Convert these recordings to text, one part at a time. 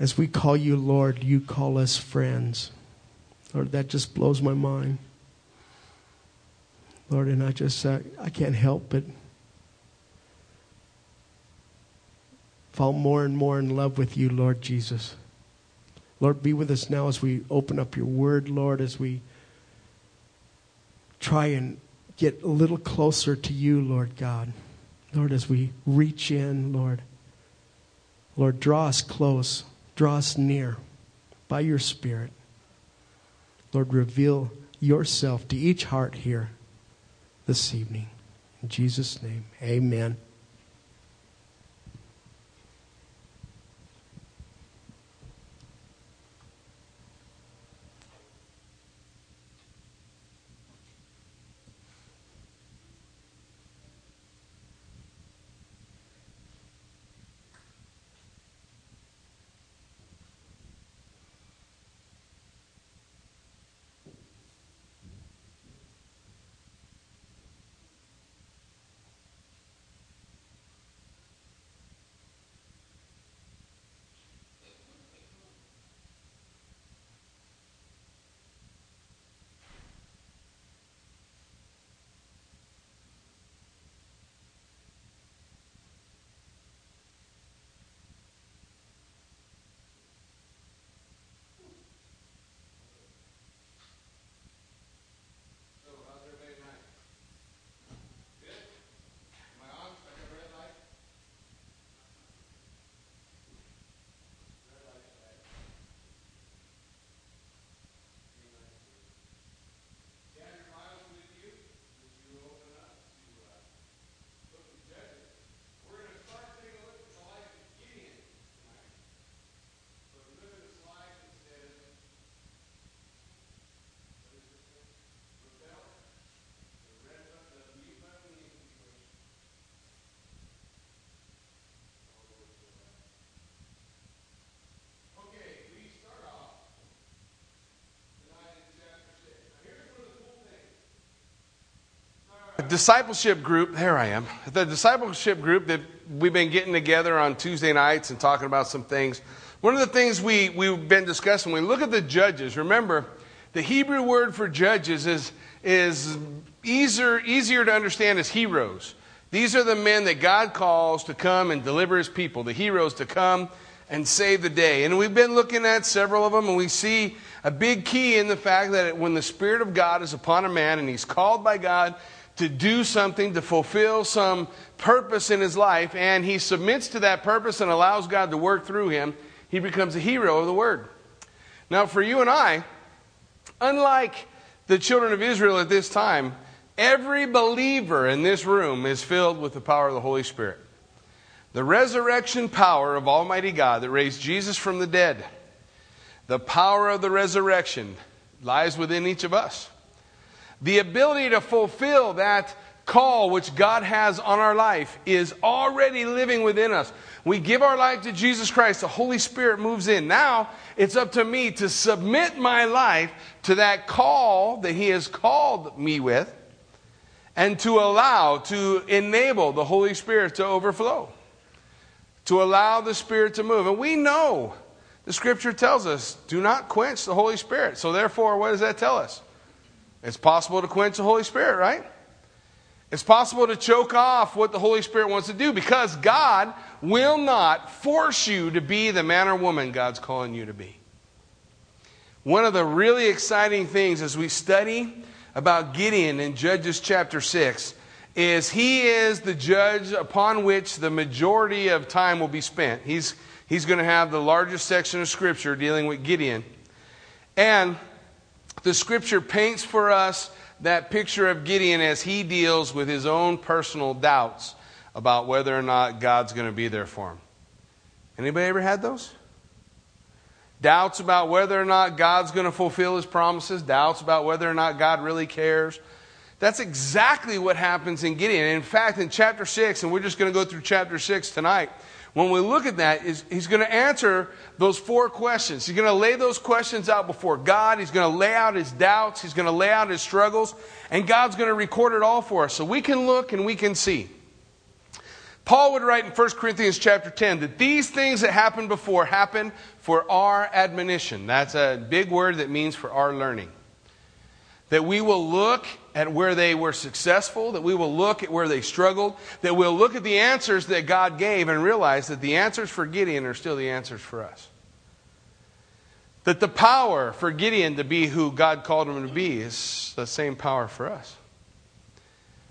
As we call you Lord, you call us friends. Lord, that just blows my mind. Lord, and I just, uh, I can't help but fall more and more in love with you, Lord Jesus. Lord, be with us now as we open up your word, Lord, as we try and get a little closer to you, Lord God. Lord, as we reach in, Lord, Lord, draw us close, draw us near by your Spirit. Lord, reveal yourself to each heart here this evening. In Jesus' name, amen. Discipleship group, there I am. The discipleship group that we've been getting together on Tuesday nights and talking about some things. One of the things we, we've been discussing, when we look at the judges, remember, the Hebrew word for judges is, is easier, easier to understand as heroes. These are the men that God calls to come and deliver his people, the heroes to come and save the day. And we've been looking at several of them, and we see a big key in the fact that when the Spirit of God is upon a man and he's called by God to do something, to fulfill some purpose in his life, and he submits to that purpose and allows God to work through him, he becomes a hero of the word. Now, for you and I, unlike the children of Israel at this time, every believer in this room is filled with the power of the Holy Spirit. The resurrection power of Almighty God that raised Jesus from the dead, the power of the resurrection lies within each of us the ability to fulfill that call which God has on our life is already living within us. We give our life to Jesus Christ, the Holy Spirit moves in. Now it's up to me to submit my life to that call that He has called me with and to allow, to enable the Holy Spirit to overflow, to allow the Spirit to move. And we know the Scripture tells us do not quench the Holy Spirit. So, therefore, what does that tell us? It's possible to quench the Holy Spirit, right? It's possible to choke off what the Holy Spirit wants to do because God will not force you to be the man or woman God's calling you to be. One of the really exciting things as we study about Gideon in Judges chapter 6 is he is the judge upon which the majority of time will be spent. He's, he's going to have the largest section of Scripture dealing with Gideon. And the scripture paints for us that picture of Gideon as he deals with his own personal doubts about whether or not God's going to be there for him. Anybody ever had those? Doubts about whether or not God's going to fulfill his promises, doubts about whether or not God really cares. That's exactly what happens in Gideon. In fact, in chapter 6, and we're just going to go through chapter 6 tonight, when we look at that, is he's going to answer those four questions. He's going to lay those questions out before God. He's going to lay out his doubts. He's going to lay out his struggles. And God's going to record it all for us so we can look and we can see. Paul would write in 1 Corinthians chapter 10 that these things that happened before happen for our admonition. That's a big word that means for our learning. That we will look at where they were successful, that we will look at where they struggled, that we'll look at the answers that God gave and realize that the answers for Gideon are still the answers for us. That the power for Gideon to be who God called him to be is the same power for us.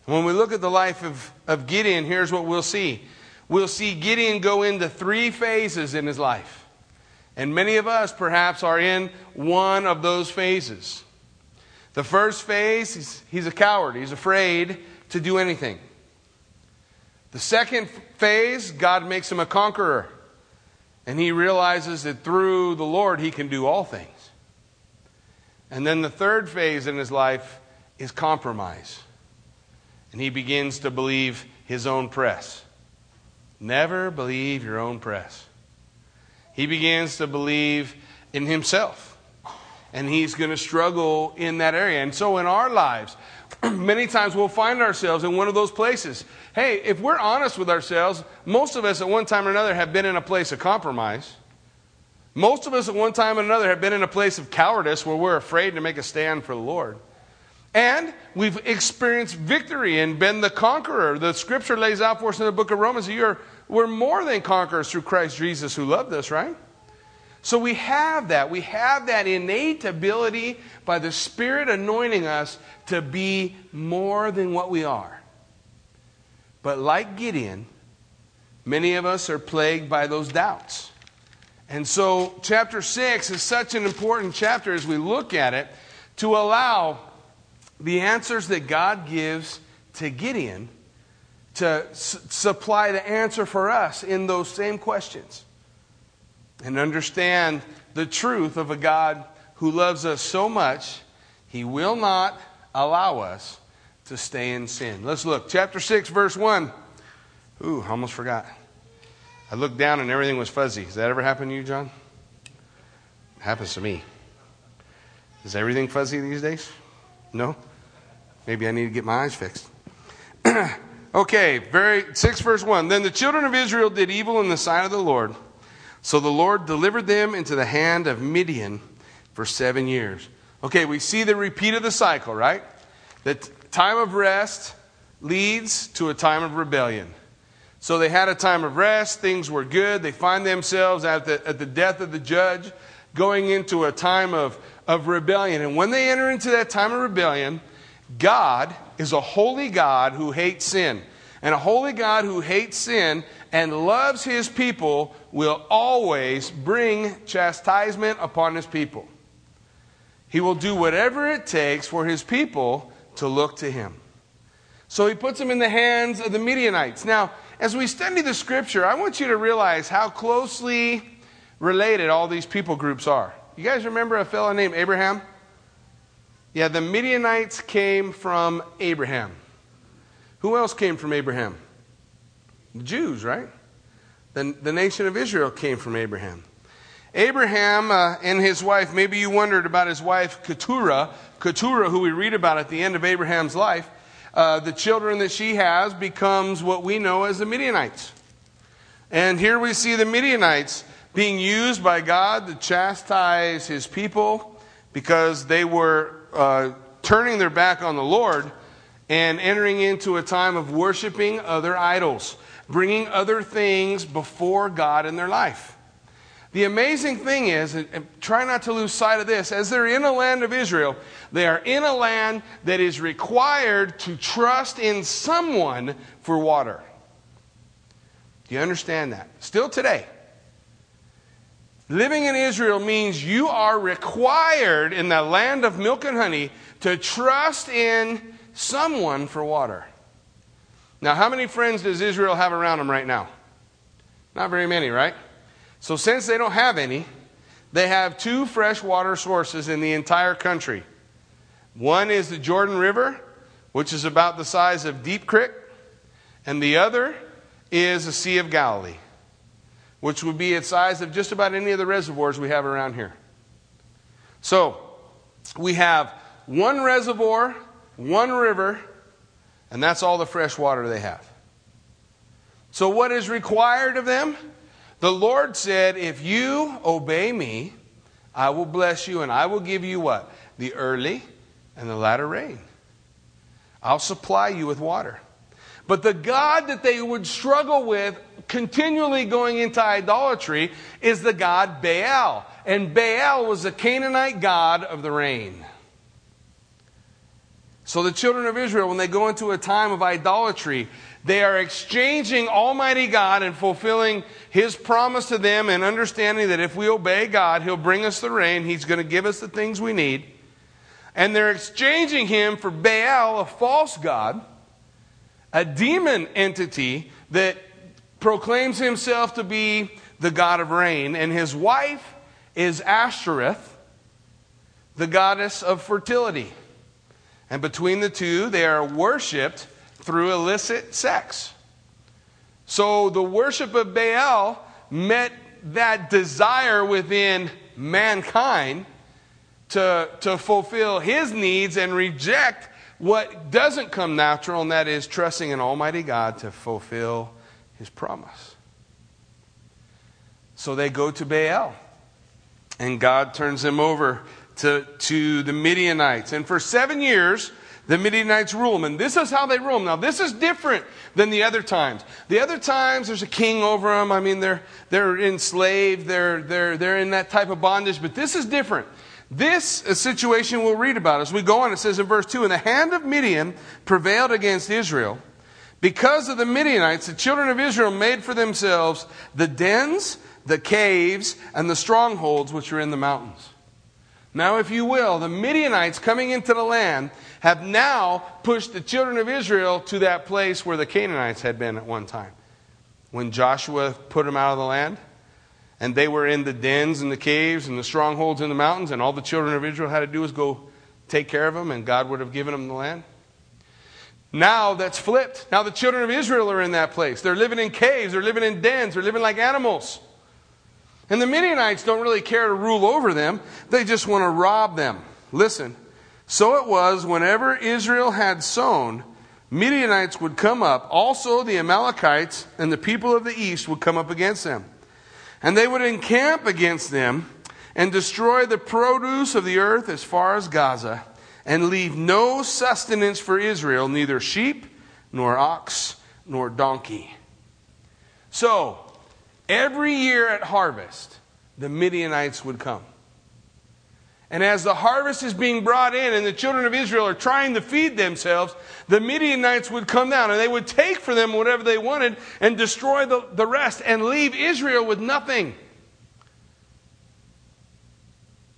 When we look at the life of, of Gideon, here's what we'll see. We'll see Gideon go into three phases in his life. And many of us perhaps are in one of those phases. The first phase, he's, he's a coward. He's afraid to do anything. The second phase, God makes him a conqueror. And he realizes that through the Lord, he can do all things. And then the third phase in his life is compromise and he begins to believe his own press. Never believe your own press. He begins to believe in himself. And he's going to struggle in that area. And so in our lives, many times we'll find ourselves in one of those places. Hey, if we're honest with ourselves, most of us at one time or another have been in a place of compromise. Most of us at one time or another have been in a place of cowardice where we're afraid to make a stand for the Lord. And we've experienced victory and been the conqueror. The scripture lays out for us in the book of Romans that you're, we're more than conquerors through Christ Jesus who loved us, right? So we have that. We have that innate ability by the Spirit anointing us to be more than what we are. But like Gideon, many of us are plagued by those doubts. And so, chapter 6 is such an important chapter as we look at it to allow the answers that God gives to Gideon to s- supply the answer for us in those same questions and understand the truth of a God who loves us so much, he will not allow us to stay in sin. Let's look. Chapter 6, verse 1. Ooh, I almost forgot. I looked down and everything was fuzzy. Has that ever happened to you, John? It happens to me. Is everything fuzzy these days? No? Maybe I need to get my eyes fixed. okay, very 6 verse 1. Then the children of Israel did evil in the sight of the Lord. So the Lord delivered them into the hand of Midian for 7 years. Okay, we see the repeat of the cycle, right? That time of rest leads to a time of rebellion. So they had a time of rest, things were good. They find themselves at the, at the death of the judge going into a time of, of rebellion. And when they enter into that time of rebellion, God is a holy God who hates sin. And a holy God who hates sin and loves his people will always bring chastisement upon his people. He will do whatever it takes for his people to look to him. So he puts them in the hands of the Midianites. Now, as we study the scripture, I want you to realize how closely related all these people groups are. You guys remember a fellow named Abraham? Yeah, the Midianites came from Abraham. Who else came from Abraham? The Jews, right? The, the nation of Israel came from Abraham. Abraham uh, and his wife, maybe you wondered about his wife Keturah, Keturah, who we read about at the end of Abraham's life. Uh, the children that she has becomes what we know as the Midianites. And here we see the Midianites being used by God to chastise his people because they were uh, turning their back on the Lord and entering into a time of worshiping other idols, bringing other things before God in their life. The amazing thing is, and try not to lose sight of this, as they're in a land of Israel, they are in a land that is required to trust in someone for water. Do you understand that? Still today, Living in Israel means you are required in the land of milk and honey to trust in someone for water. Now, how many friends does Israel have around them right now? Not very many, right? So, since they don't have any, they have two fresh water sources in the entire country. One is the Jordan River, which is about the size of Deep Creek, and the other is the Sea of Galilee which would be its size of just about any of the reservoirs we have around here. So, we have one reservoir, one river, and that's all the fresh water they have. So, what is required of them? The Lord said, If you obey me, I will bless you and I will give you what? The early and the latter rain. I'll supply you with water. But the God that they would struggle with continually going into idolatry is the God Baal. And Baal was the Canaanite god of the rain. So the children of Israel, when they go into a time of idolatry, they are exchanging Almighty God and fulfilling His promise to them and understanding that if we obey God, He'll bring us the rain. He's going to give us the things we need. And they're exchanging Him for Baal, a false God, a demon entity that proclaims himself to be the God of rain. And his wife is Ashtoreth, the goddess of fertility. And between the two, they are worshiped through illicit sex. So the worship of Baal met that desire within mankind to, to fulfill his needs and reject what doesn't come natural, and that is trusting in Almighty God to fulfill his promise. So they go to Baal, and God turns them over to, to the Midianites. And for seven years, the Midianites rule them. And this is how they rule them. Now, this is different than the other times. The other times, there's a king over them. I mean, they're, they're enslaved, they're, they're, they're in that type of bondage. But this is different. This situation we'll read about as we go on. It says in verse 2 And the hand of Midian prevailed against Israel. Because of the Midianites, the children of Israel made for themselves the dens, the caves, and the strongholds which are in the mountains. Now, if you will, the Midianites coming into the land have now pushed the children of Israel to that place where the Canaanites had been at one time. When Joshua put them out of the land, and they were in the dens and the caves and the strongholds in the mountains, and all the children of Israel had to do was go take care of them, and God would have given them the land. Now that's flipped. Now the children of Israel are in that place. They're living in caves, they're living in dens, they're living like animals. And the Midianites don't really care to rule over them, they just want to rob them. Listen, so it was whenever Israel had sown, Midianites would come up. Also, the Amalekites and the people of the east would come up against them. And they would encamp against them and destroy the produce of the earth as far as Gaza and leave no sustenance for Israel, neither sheep, nor ox, nor donkey. So, every year at harvest, the Midianites would come. And as the harvest is being brought in and the children of Israel are trying to feed themselves, the Midianites would come down and they would take for them whatever they wanted and destroy the, the rest and leave Israel with nothing.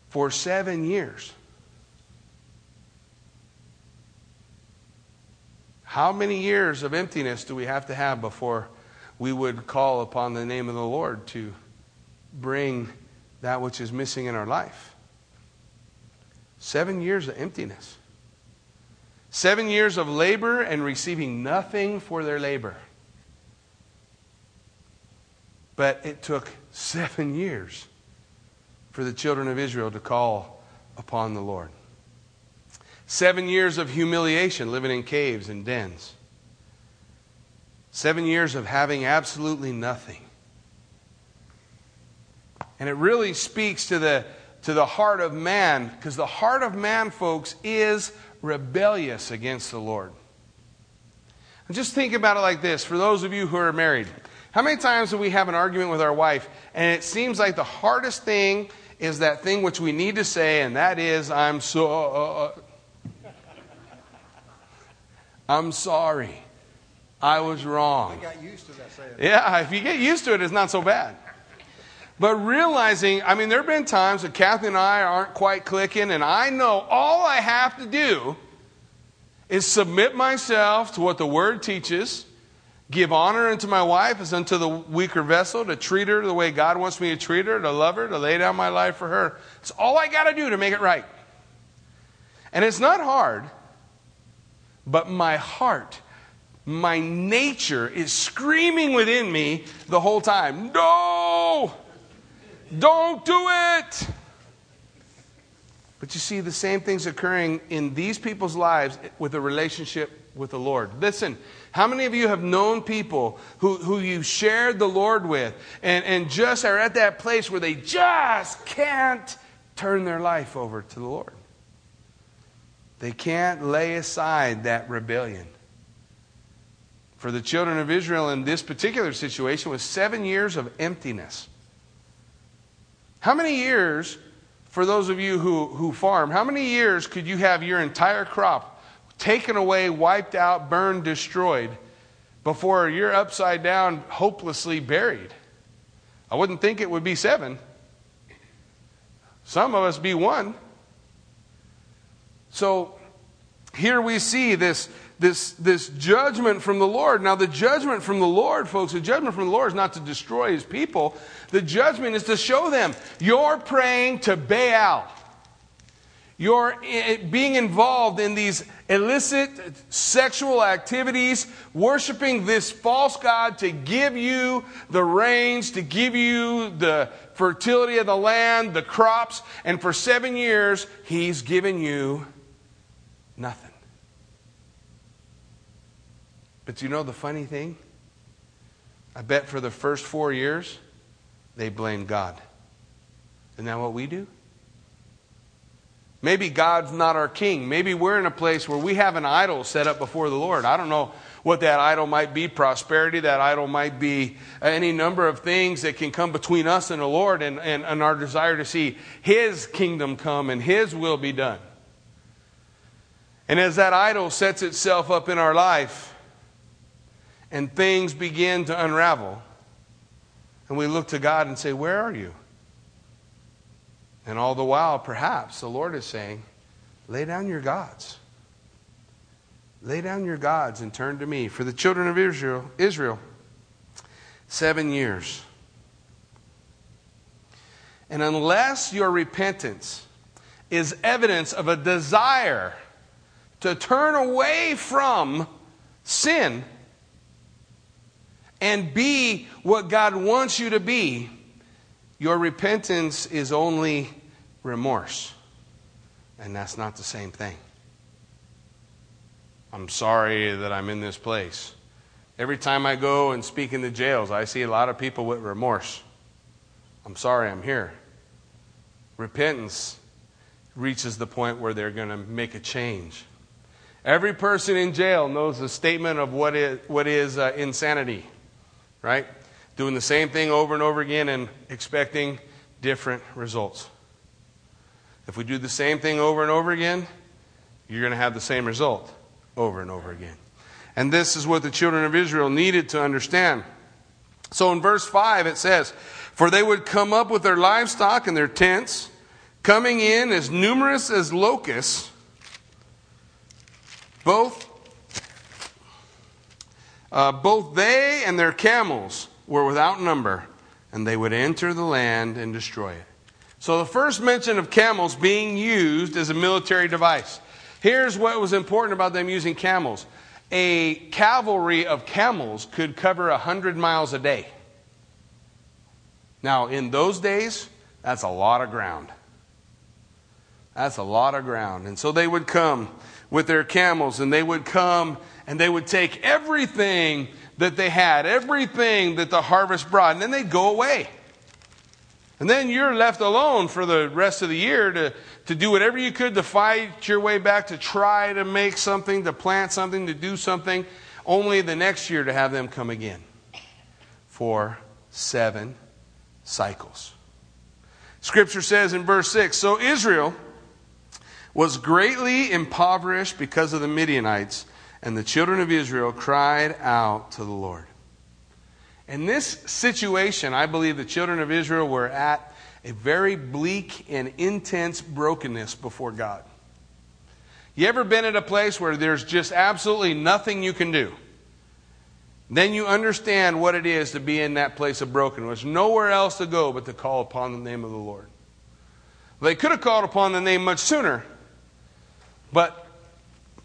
For seven years. How many years of emptiness do we have to have before we would call upon the name of the Lord to bring that which is missing in our life? Seven years of emptiness. Seven years of labor and receiving nothing for their labor. But it took seven years for the children of Israel to call upon the Lord. Seven years of humiliation, living in caves and dens. Seven years of having absolutely nothing. And it really speaks to the to the heart of man, because the heart of man, folks, is rebellious against the Lord. And just think about it like this for those of you who are married. How many times do we have an argument with our wife, and it seems like the hardest thing is that thing which we need to say, and that is, I'm so. Uh, I'm sorry. I was wrong. I got used to that saying. Yeah, if you get used to it, it's not so bad. But realizing, I mean, there have been times that Kathy and I aren't quite clicking, and I know all I have to do is submit myself to what the Word teaches, give honor unto my wife as unto the weaker vessel, to treat her the way God wants me to treat her, to love her, to lay down my life for her. It's all I got to do to make it right. And it's not hard, but my heart, my nature is screaming within me the whole time No! Don't do it. But you see the same things occurring in these people's lives with a relationship with the Lord. Listen, how many of you have known people who, who you shared the Lord with and, and just are at that place where they just can't turn their life over to the Lord? They can't lay aside that rebellion. For the children of Israel in this particular situation was seven years of emptiness. How many years for those of you who, who farm, how many years could you have your entire crop taken away, wiped out, burned, destroyed before you're upside down, hopelessly buried? I wouldn't think it would be seven. Some of us be one. So here we see this, this, this judgment from the Lord. Now, the judgment from the Lord, folks, the judgment from the Lord is not to destroy his people. The judgment is to show them you're praying to Baal. You're eh, eh, being involved in these illicit sexual activities, worshiping this false God to give you the rains, to give you the fertility of the land, the crops, and for seven years, He's given you nothing. But you know the funny thing? I bet for the first four years, they blamed God. Isn't that what we do? Maybe God's not our king. Maybe we're in a place where we have an idol set up before the Lord. I don't know what that idol might be prosperity, that idol might be any number of things that can come between us and the Lord and, and, and our desire to see His kingdom come and His will be done. And as that idol sets itself up in our life, and things begin to unravel. And we look to God and say, Where are you? And all the while, perhaps the Lord is saying, Lay down your gods. Lay down your gods and turn to me. For the children of Israel, Israel, seven years. And unless your repentance is evidence of a desire to turn away from sin, and be what God wants you to be, your repentance is only remorse. And that's not the same thing. I'm sorry that I'm in this place. Every time I go and speak in the jails, I see a lot of people with remorse. I'm sorry I'm here. Repentance reaches the point where they're going to make a change. Every person in jail knows the statement of what is, what is uh, insanity right? Doing the same thing over and over again and expecting different results. If we do the same thing over and over again, you're going to have the same result over and over again. And this is what the children of Israel needed to understand. So in verse 5, it says, For they would come up with their livestock and their tents, coming in as numerous as locusts, both uh, both they and their camels were without number, and they would enter the land and destroy it. So, the first mention of camels being used as a military device. Here's what was important about them using camels a cavalry of camels could cover 100 miles a day. Now, in those days, that's a lot of ground. That's a lot of ground. And so they would come with their camels and they would come and they would take everything that they had, everything that the harvest brought, and then they'd go away. And then you're left alone for the rest of the year to, to do whatever you could to fight your way back, to try to make something, to plant something, to do something, only the next year to have them come again for seven cycles. Scripture says in verse 6 So Israel was greatly impoverished because of the Midianites and the children of Israel cried out to the Lord. In this situation, I believe the children of Israel were at a very bleak and intense brokenness before God. You ever been at a place where there's just absolutely nothing you can do? Then you understand what it is to be in that place of brokenness. Nowhere else to go but to call upon the name of the Lord. They could have called upon the name much sooner, but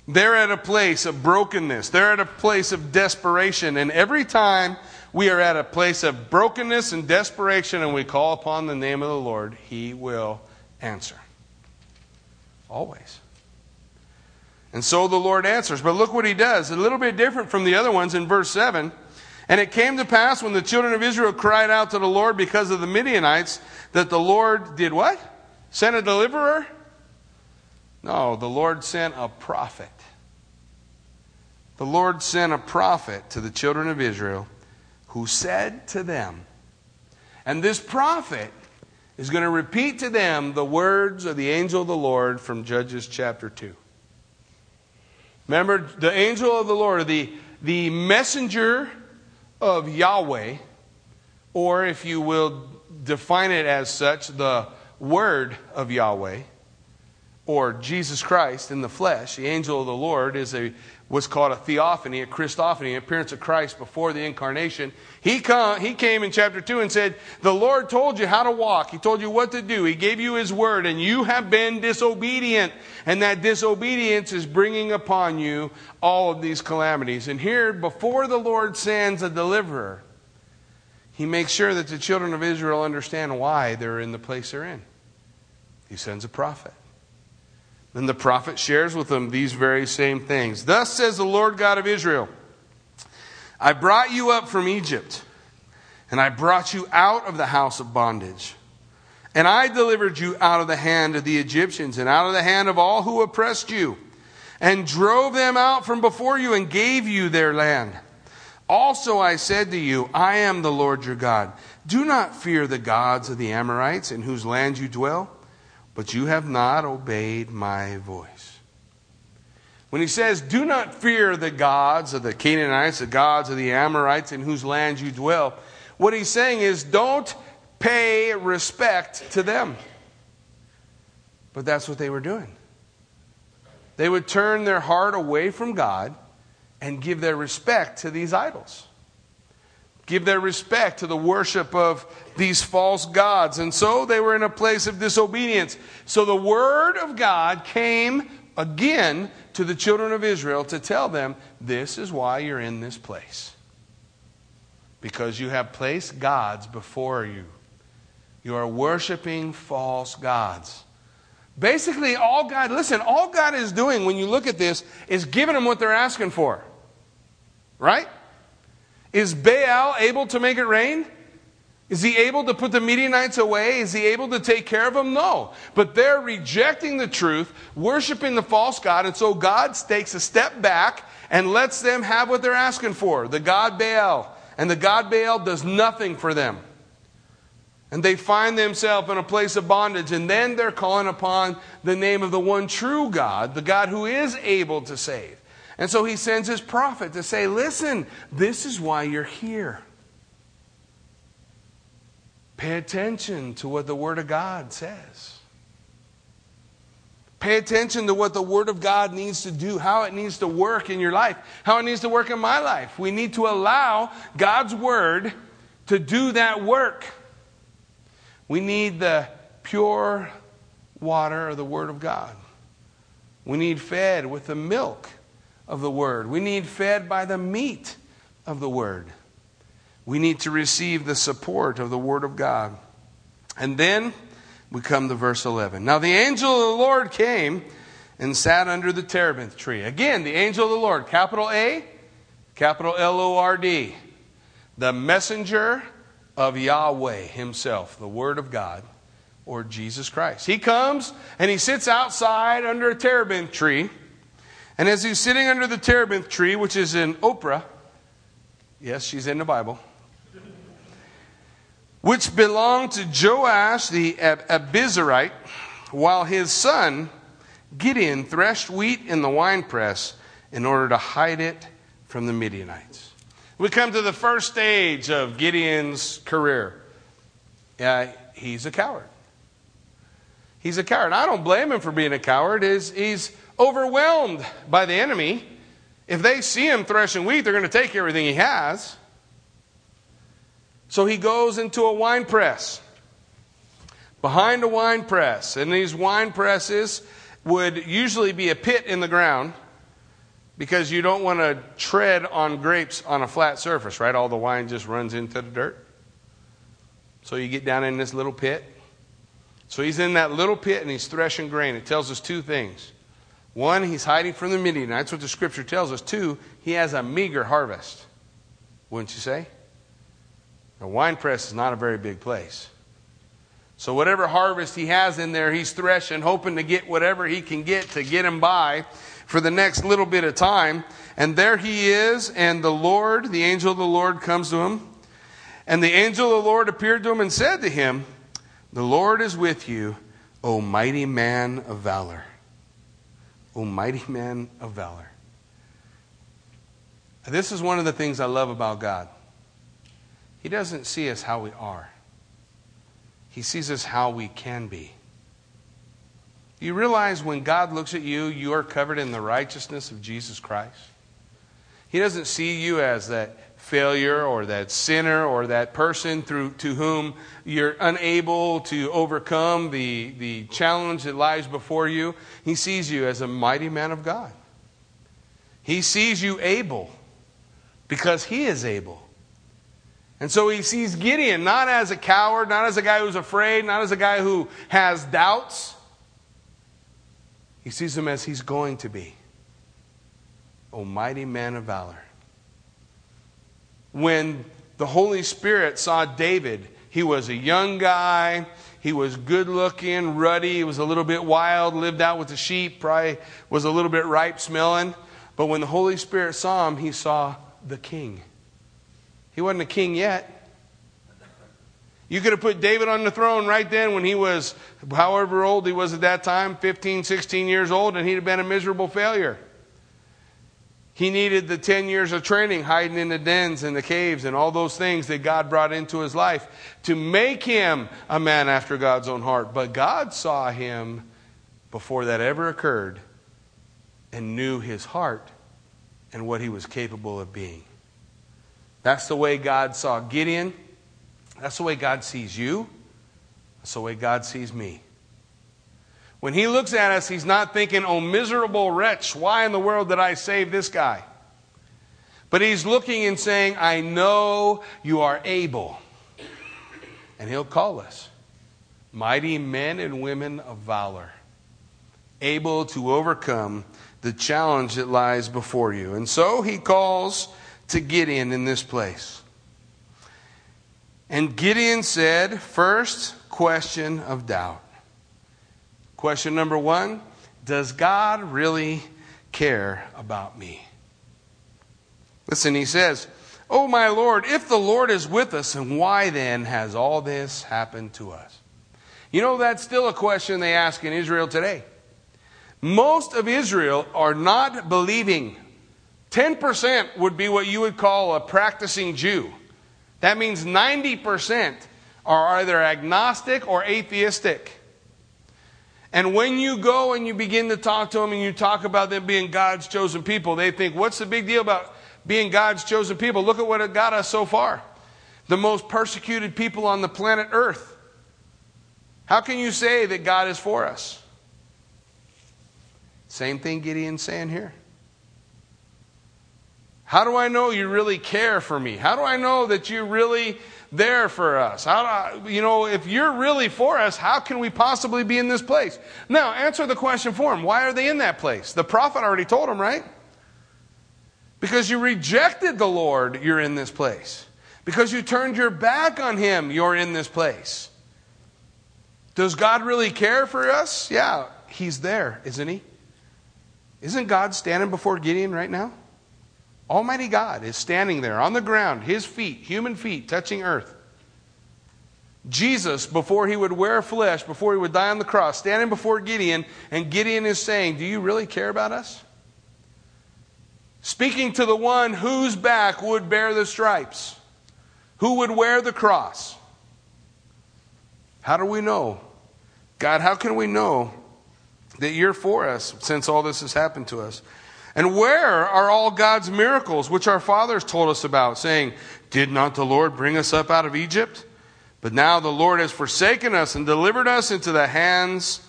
they're at a place of brokenness. They're at a place of desperation. And every time we are at a place of brokenness and desperation and we call upon the name of the Lord, He will answer. always. And so the Lord answers. But look what he does. A little bit different from the other ones in verse 7. And it came to pass when the children of Israel cried out to the Lord because of the Midianites that the Lord did what? Sent a deliverer? No, the Lord sent a prophet. The Lord sent a prophet to the children of Israel who said to them, and this prophet is going to repeat to them the words of the angel of the Lord from Judges chapter 2. Remember, the angel of the Lord, the, the messenger of Yahweh, or if you will define it as such, the word of Yahweh, or Jesus Christ in the flesh, the angel of the Lord is a what's called a theophany, a Christophany, an appearance of Christ before the incarnation. He, come, he came in chapter 2 and said, The Lord told you how to walk. He told you what to do. He gave you His word, and you have been disobedient. And that disobedience is bringing upon you all of these calamities. And here, before the Lord sends a deliverer, He makes sure that the children of Israel understand why they're in the place they're in. He sends a prophet. Then the prophet shares with them these very same things. Thus says the Lord God of Israel I brought you up from Egypt, and I brought you out of the house of bondage. And I delivered you out of the hand of the Egyptians and out of the hand of all who oppressed you, and drove them out from before you and gave you their land. Also I said to you, I am the Lord your God. Do not fear the gods of the Amorites in whose land you dwell but you have not obeyed my voice. When he says, Do not fear the gods of the Canaanites, the gods of the Amorites in whose land you dwell, what he's saying is, Don't pay respect to them. But that's what they were doing. They would turn their heart away from God and give their respect to these idols give their respect to the worship of these false gods. And so they were in a place of disobedience. So the word of God came again to the children of Israel to tell them, this is why you're in this place. Because you have placed gods before you. You are worshiping false gods. Basically, all God, listen, all God is doing when you look at this is giving them what they're asking for. Right? Is Baal able to make it rain? Is he able to put the Midianites away? Is he able to take care of them? No. But they're rejecting the truth, worshiping the false God, and so God takes a step back and lets them have what they're asking for the God Baal. And the God Baal does nothing for them. And they find themselves in a place of bondage, and then they're calling upon the name of the one true God, the God who is able to save. And so he sends his prophet to say, Listen, this is why you're here. Pay attention to what the Word of God says. Pay attention to what the Word of God needs to do, how it needs to work in your life, how it needs to work in my life. We need to allow God's Word to do that work. We need the pure water of the Word of God. We need fed with the milk of the Word. We need fed by the meat of the Word. We need to receive the support of the Word of God. And then we come to verse 11. Now the angel of the Lord came and sat under the terebinth tree. Again, the angel of the Lord, capital A, capital L O R D. The messenger of Yahweh himself, the Word of God, or Jesus Christ. He comes and he sits outside under a terebinth tree. And as he's sitting under the terebinth tree, which is in Oprah, yes, she's in the Bible, which belonged to Joash the Abiezrite, while his son Gideon threshed wheat in the winepress in order to hide it from the Midianites. We come to the first stage of Gideon's career. Uh, he's a coward. He's a coward. I don't blame him for being a coward. He's, he's overwhelmed by the enemy. If they see him threshing wheat, they're going to take everything he has. So he goes into a wine press. Behind a wine press. And these wine presses would usually be a pit in the ground because you don't want to tread on grapes on a flat surface, right? All the wine just runs into the dirt. So you get down in this little pit So he's in that little pit and he's threshing grain. It tells us two things. One, he's hiding from the Midianites. What the scripture tells us. Two, he has a meager harvest. Wouldn't you say? A wine press is not a very big place. So, whatever harvest he has in there, he's threshing, hoping to get whatever he can get to get him by for the next little bit of time. And there he is, and the Lord, the angel of the Lord, comes to him. And the angel of the Lord appeared to him and said to him, The Lord is with you, O mighty man of valor. O mighty man of valor. This is one of the things I love about God. He doesn't see us how we are, He sees us how we can be. You realize when God looks at you, you are covered in the righteousness of Jesus Christ. He doesn't see you as that failure or that sinner or that person through to whom you're unable to overcome the, the challenge that lies before you. He sees you as a mighty man of God. He sees you able because he is able. And so he sees Gideon not as a coward, not as a guy who's afraid, not as a guy who has doubts. He sees him as he's going to be. O mighty man of valor. When the Holy Spirit saw David, he was a young guy. He was good looking, ruddy. He was a little bit wild, lived out with the sheep, probably was a little bit ripe smelling. But when the Holy Spirit saw him, he saw the king. He wasn't a king yet. You could have put David on the throne right then when he was, however old he was at that time, 15, 16 years old, and he'd have been a miserable failure. He needed the 10 years of training, hiding in the dens and the caves and all those things that God brought into his life to make him a man after God's own heart. But God saw him before that ever occurred and knew his heart and what he was capable of being. That's the way God saw Gideon. That's the way God sees you. That's the way God sees me. When he looks at us, he's not thinking, oh, miserable wretch, why in the world did I save this guy? But he's looking and saying, I know you are able. And he'll call us mighty men and women of valor, able to overcome the challenge that lies before you. And so he calls to Gideon in this place. And Gideon said, first question of doubt. Question number one Does God really care about me? Listen, he says, Oh, my Lord, if the Lord is with us, and why then has all this happened to us? You know, that's still a question they ask in Israel today. Most of Israel are not believing. 10% would be what you would call a practicing Jew. That means 90% are either agnostic or atheistic. And when you go and you begin to talk to them and you talk about them being God's chosen people, they think, what's the big deal about being God's chosen people? Look at what it got us so far. The most persecuted people on the planet Earth. How can you say that God is for us? Same thing Gideon's saying here. How do I know you really care for me? How do I know that you really there for us? How, you know, if you're really for us, how can we possibly be in this place? Now, answer the question for him. Why are they in that place? The prophet already told him, right? Because you rejected the Lord, you're in this place. Because you turned your back on him, you're in this place. Does God really care for us? Yeah, he's there, isn't he? Isn't God standing before Gideon right now? Almighty God is standing there on the ground, his feet, human feet, touching earth. Jesus, before he would wear flesh, before he would die on the cross, standing before Gideon, and Gideon is saying, Do you really care about us? Speaking to the one whose back would bear the stripes, who would wear the cross. How do we know? God, how can we know that you're for us since all this has happened to us? And where are all God's miracles which our fathers told us about, saying, Did not the Lord bring us up out of Egypt? But now the Lord has forsaken us and delivered us into the hands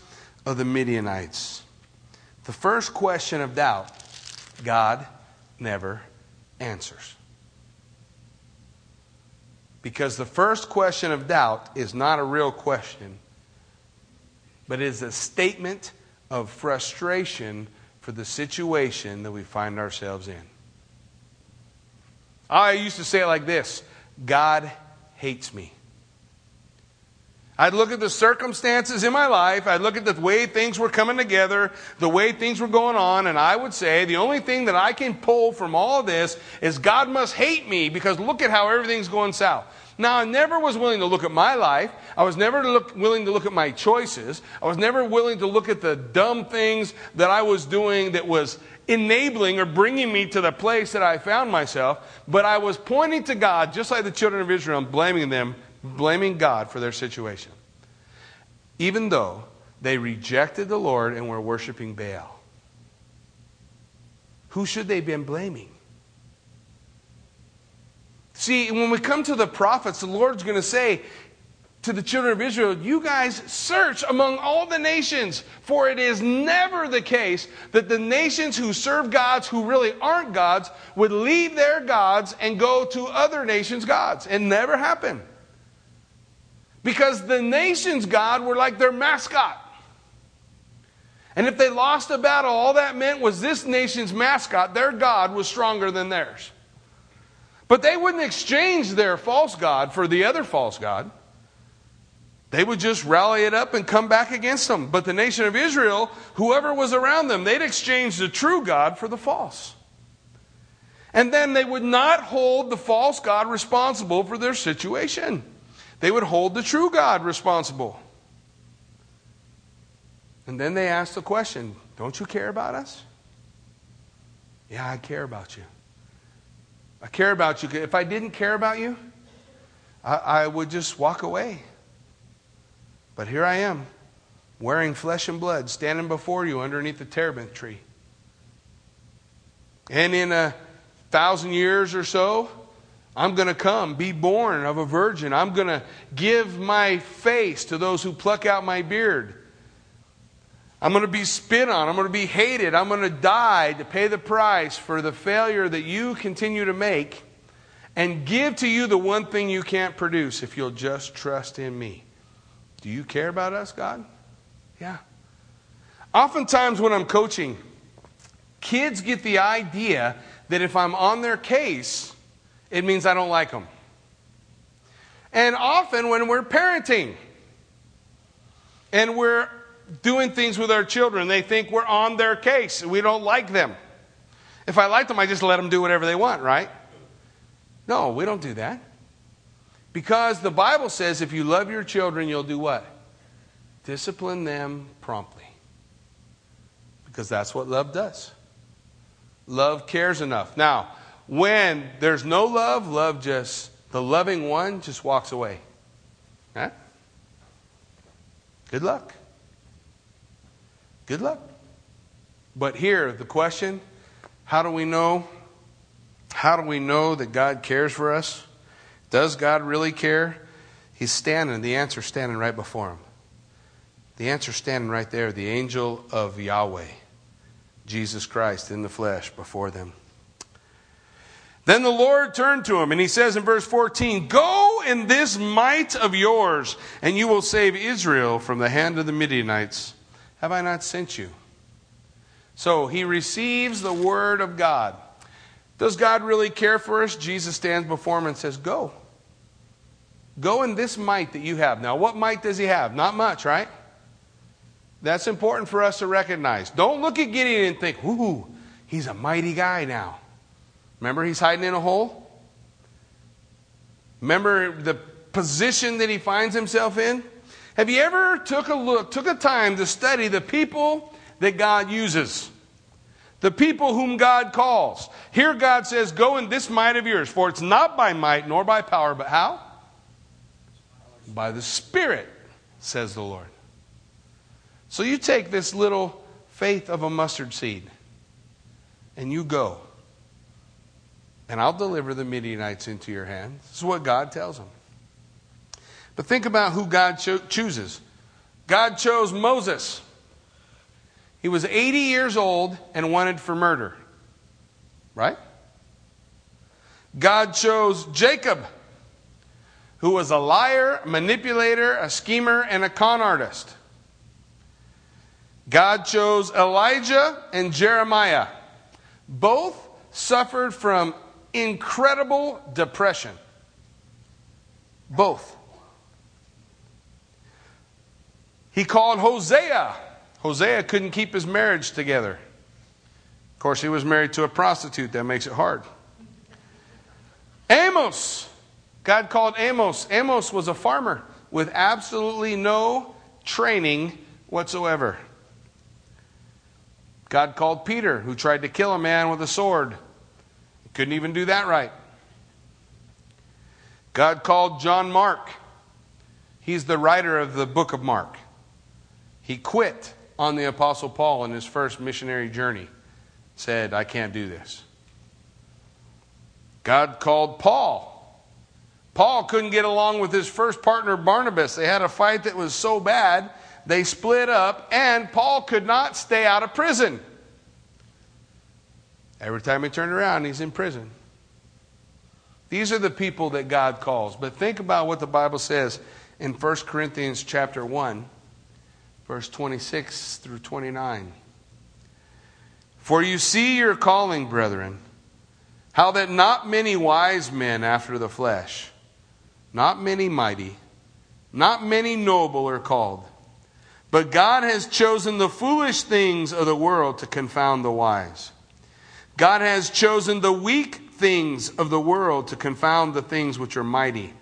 of the Midianites. The first question of doubt, God never answers. Because the first question of doubt is not a real question, but is a statement of frustration for the situation that we find ourselves in. I used to say it like this God hates me. I'd look at the circumstances in my life, I'd look at the way things were coming together, the way things were going on, and I would say the only thing that I can pull from all this is God must hate me because look at how everything's going south. Now, I never was willing to look at my life. I was never look, willing to look at my choices. I was never willing to look at the dumb things that I was doing that was enabling or bringing me to the place that I found myself. But I was pointing to God, just like the children of Israel, and blaming them blaming God for their situation, even though they rejected the Lord and were worshiping Baal. Who should they have been blaming? See, when we come to the prophets, the Lord's going to say to the children of Israel, You guys search among all the nations, for it is never the case that the nations who serve gods who really aren't gods would leave their gods and go to other nations' gods. It never happened. Because the nation's God were like their mascot. And if they lost a battle, all that meant was this nation's mascot, their God, was stronger than theirs. But they wouldn't exchange their false God for the other false God. They would just rally it up and come back against them. But the nation of Israel, whoever was around them, they'd exchange the true God for the false. And then they would not hold the false God responsible for their situation. They would hold the true God responsible. And then they ask the question Don't you care about us? Yeah, I care about you. I care about you. If I didn't care about you, I, I would just walk away. But here I am, wearing flesh and blood, standing before you underneath the terebinth tree. And in a thousand years or so, I'm going to come, be born of a virgin. I'm going to give my face to those who pluck out my beard. I'm going to be spit on. I'm going to be hated. I'm going to die to pay the price for the failure that you continue to make and give to you the one thing you can't produce if you'll just trust in me. Do you care about us, God? Yeah. Oftentimes, when I'm coaching, kids get the idea that if I'm on their case, it means I don't like them. And often when we're parenting and we're doing things with our children, they think we're on their case. We don't like them. If I like them, I just let them do whatever they want, right? No, we don't do that. Because the Bible says if you love your children, you'll do what? Discipline them promptly. Because that's what love does. Love cares enough. Now, when there's no love, love just, the loving one just walks away. Huh? Good luck. Good luck. But here, the question how do we know? How do we know that God cares for us? Does God really care? He's standing, the answer standing right before him. The answer standing right there, the angel of Yahweh, Jesus Christ in the flesh before them. Then the Lord turned to him and he says in verse 14, Go in this might of yours, and you will save Israel from the hand of the Midianites. Have I not sent you? So he receives the word of God. Does God really care for us? Jesus stands before him and says, Go. Go in this might that you have. Now, what might does he have? Not much, right? That's important for us to recognize. Don't look at Gideon and think, Ooh, he's a mighty guy now. Remember, he's hiding in a hole? Remember the position that he finds himself in? Have you ever took a look, took a time to study the people that God uses? The people whom God calls. Here God says, Go in this might of yours, for it's not by might nor by power, but how? By the Spirit, says the Lord. So you take this little faith of a mustard seed and you go and I'll deliver the Midianites into your hand. This is what God tells them. But think about who God cho- chooses. God chose Moses. He was 80 years old and wanted for murder. Right? God chose Jacob, who was a liar, manipulator, a schemer, and a con artist. God chose Elijah and Jeremiah. Both suffered from incredible depression. Both. He called Hosea. Hosea couldn't keep his marriage together. Of course, he was married to a prostitute. That makes it hard. Amos. God called Amos. Amos was a farmer with absolutely no training whatsoever. God called Peter, who tried to kill a man with a sword. Couldn't even do that right. God called John Mark. He's the writer of the book of Mark. He quit on the Apostle Paul in his first missionary journey. Said, I can't do this. God called Paul. Paul couldn't get along with his first partner, Barnabas. They had a fight that was so bad, they split up, and Paul could not stay out of prison. Every time he turned around, he's in prison. These are the people that God calls. But think about what the Bible says in 1 Corinthians chapter 1, verse 26 through 29. For you see your calling, brethren, how that not many wise men after the flesh, not many mighty, not many noble are called. But God has chosen the foolish things of the world to confound the wise. God has chosen the weak things of the world to confound the things which are mighty,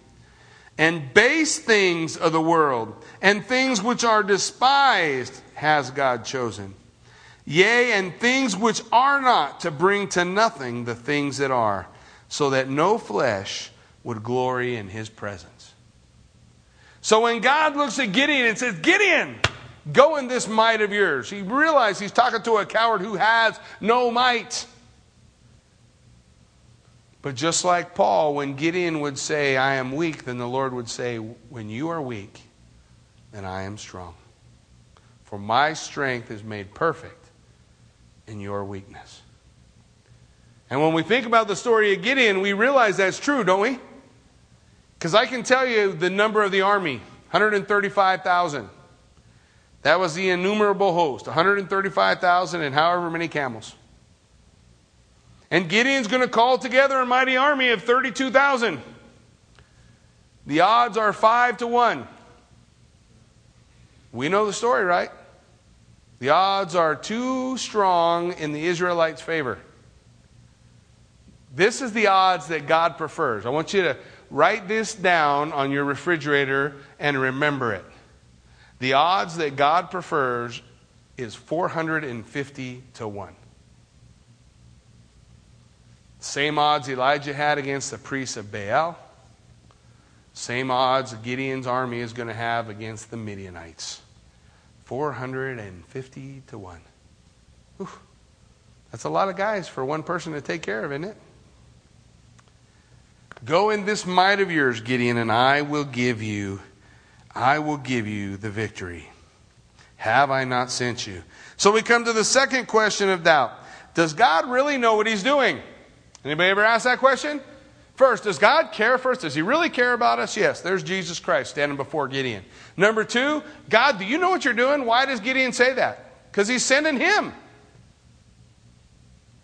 and base things of the world, and things which are despised has God chosen. Yea, and things which are not, to bring to nothing the things that are, so that no flesh would glory in his presence. So when God looks at Gideon and says, Gideon, go in this might of yours, he realizes he's talking to a coward who has no might. But just like Paul, when Gideon would say, I am weak, then the Lord would say, When you are weak, then I am strong. For my strength is made perfect in your weakness. And when we think about the story of Gideon, we realize that's true, don't we? Because I can tell you the number of the army 135,000. That was the innumerable host 135,000 and however many camels. And Gideon's going to call together a mighty army of 32,000. The odds are 5 to 1. We know the story, right? The odds are too strong in the Israelites' favor. This is the odds that God prefers. I want you to write this down on your refrigerator and remember it. The odds that God prefers is 450 to 1. Same odds Elijah had against the priests of Baal. Same odds Gideon's army is going to have against the Midianites. 450 to 1. Whew. That's a lot of guys for one person to take care of, isn't it? Go in this might of yours, Gideon, and I will give you, I will give you the victory. Have I not sent you? So we come to the second question of doubt. Does God really know what he's doing? Anybody ever ask that question? First, does God care for us? Does He really care about us? Yes, there's Jesus Christ standing before Gideon. Number two, God, do you know what you're doing? Why does Gideon say that? Because He's sending him.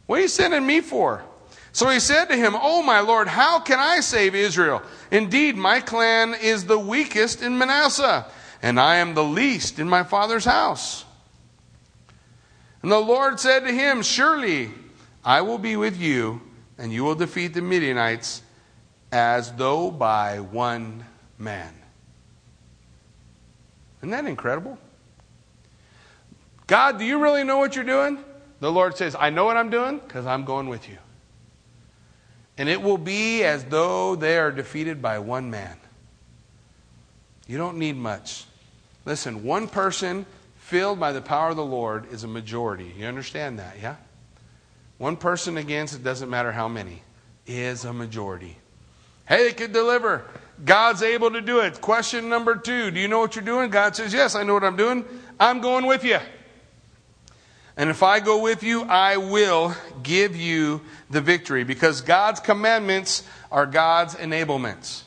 What are you sending me for? So he said to him, Oh, my Lord, how can I save Israel? Indeed, my clan is the weakest in Manasseh, and I am the least in my father's house. And the Lord said to him, Surely I will be with you and you will defeat the Midianites as though by one man. Isn't that incredible? God, do you really know what you're doing? The Lord says, I know what I'm doing because I'm going with you. And it will be as though they are defeated by one man. You don't need much. Listen, one person filled by the power of the Lord is a majority. You understand that, yeah? One person against, it doesn't matter how many, is a majority. Hey, they could deliver. God's able to do it. Question number two Do you know what you're doing? God says, Yes, I know what I'm doing. I'm going with you. And if I go with you, I will give you the victory because God's commandments are God's enablements.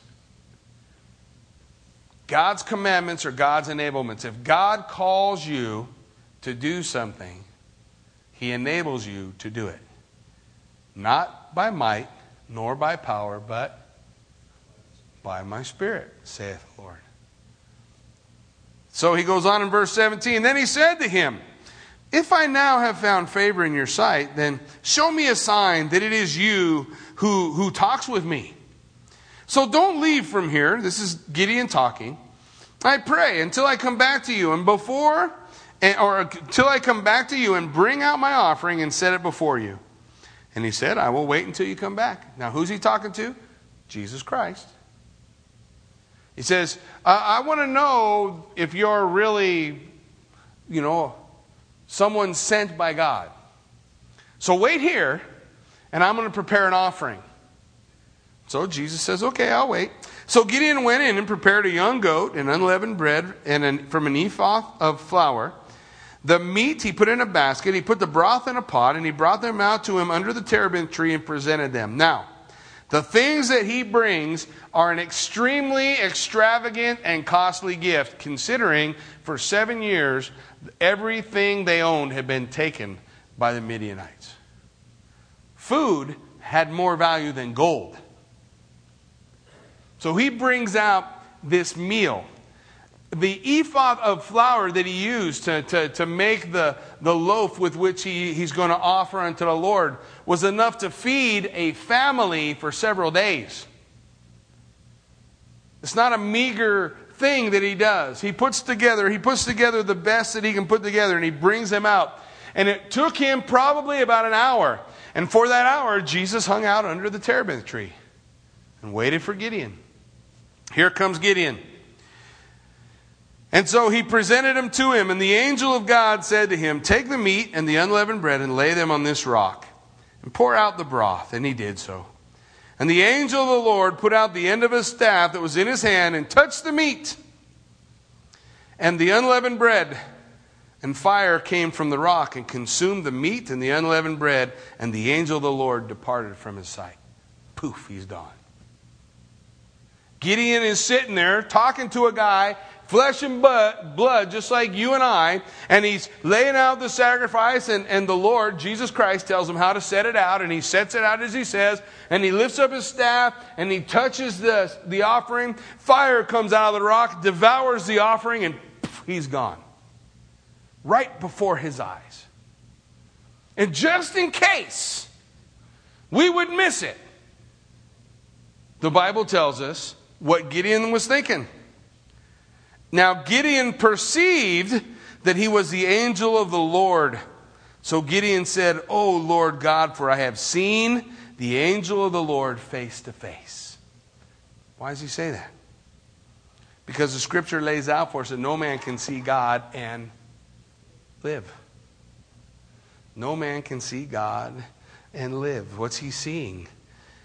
God's commandments are God's enablements. If God calls you to do something, he enables you to do it. Not by might, nor by power, but by my Spirit, saith the Lord. So he goes on in verse 17. Then he said to him, If I now have found favor in your sight, then show me a sign that it is you who, who talks with me. So don't leave from here. This is Gideon talking. I pray until I come back to you, and before, or until I come back to you and bring out my offering and set it before you. And he said, I will wait until you come back. Now, who's he talking to? Jesus Christ. He says, I, I want to know if you're really, you know, someone sent by God. So wait here, and I'm going to prepare an offering. So Jesus says, Okay, I'll wait. So Gideon went in and prepared a young goat and unleavened bread and an, from an ephah of flour. The meat he put in a basket, he put the broth in a pot, and he brought them out to him under the terebinth tree and presented them. Now, the things that he brings are an extremely extravagant and costly gift, considering for seven years everything they owned had been taken by the Midianites. Food had more value than gold. So he brings out this meal. The ephah of flour that he used to, to, to make the, the loaf with which he, he's going to offer unto the Lord was enough to feed a family for several days. It's not a meager thing that he does. He puts together, he puts together the best that he can put together and he brings them out. And it took him probably about an hour. And for that hour, Jesus hung out under the terebinth tree and waited for Gideon. Here comes Gideon. And so he presented him to him, and the angel of God said to him, Take the meat and the unleavened bread and lay them on this rock, and pour out the broth. And he did so. And the angel of the Lord put out the end of his staff that was in his hand and touched the meat and the unleavened bread. And fire came from the rock and consumed the meat and the unleavened bread, and the angel of the Lord departed from his sight. Poof, he's gone. Gideon is sitting there talking to a guy, flesh and blood, just like you and I, and he's laying out the sacrifice, and, and the Lord, Jesus Christ, tells him how to set it out, and he sets it out as he says, and he lifts up his staff, and he touches the, the offering. Fire comes out of the rock, devours the offering, and he's gone. Right before his eyes. And just in case we would miss it, the Bible tells us what Gideon was thinking. Now, Gideon perceived that he was the angel of the Lord. So Gideon said, O Lord God, for I have seen the angel of the Lord face to face. Why does he say that? Because the scripture lays out for us that no man can see God and live. No man can see God and live. What's he seeing?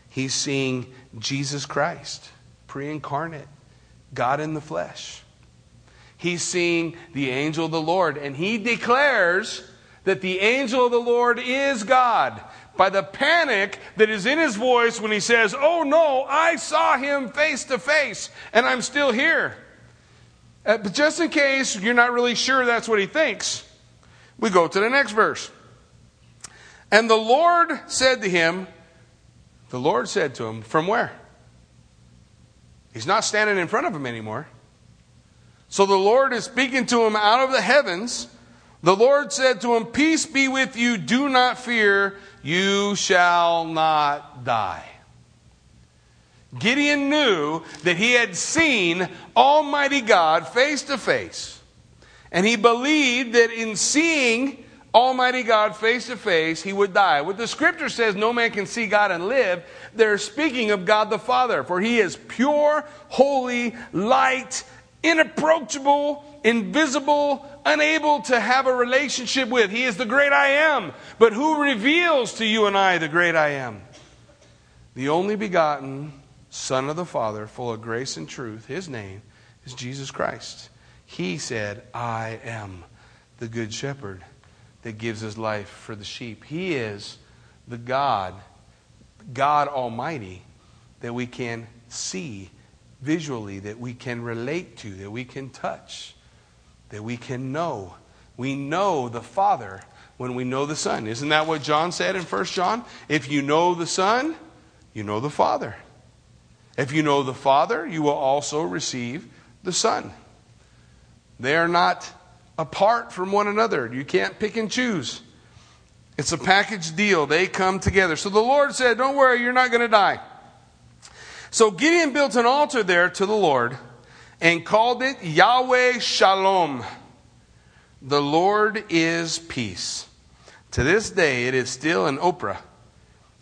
He's seeing Jesus Christ pre incarnate, God in the flesh. He's seeing the angel of the Lord, and he declares that the angel of the Lord is God by the panic that is in his voice when he says, Oh no, I saw him face to face, and I'm still here. Uh, but just in case you're not really sure that's what he thinks, we go to the next verse. And the Lord said to him, The Lord said to him, From where? He's not standing in front of him anymore. So the Lord is speaking to him out of the heavens. The Lord said to him, Peace be with you, do not fear, you shall not die. Gideon knew that he had seen Almighty God face to face. And he believed that in seeing Almighty God face to face, he would die. What the scripture says, no man can see God and live, they're speaking of God the Father, for he is pure, holy, light, inapproachable, invisible, unable to have a relationship with. He is the great I am. But who reveals to you and I the great I am? The only begotten Son of the Father, full of grace and truth, his name is Jesus Christ. He said, I am the good shepherd that gives his life for the sheep. He is the God, God Almighty, that we can see visually, that we can relate to, that we can touch, that we can know We know the Father when we know the Son. Isn't that what John said in 1 John? If you know the Son, you know the Father. If you know the Father, you will also receive the Son. They are not apart from one another. You can't pick and choose. It's a package deal. They come together. So the Lord said, Don't worry, you're not going to die. So Gideon built an altar there to the Lord and called it Yahweh Shalom. The Lord is peace. To this day, it is still an Ophrah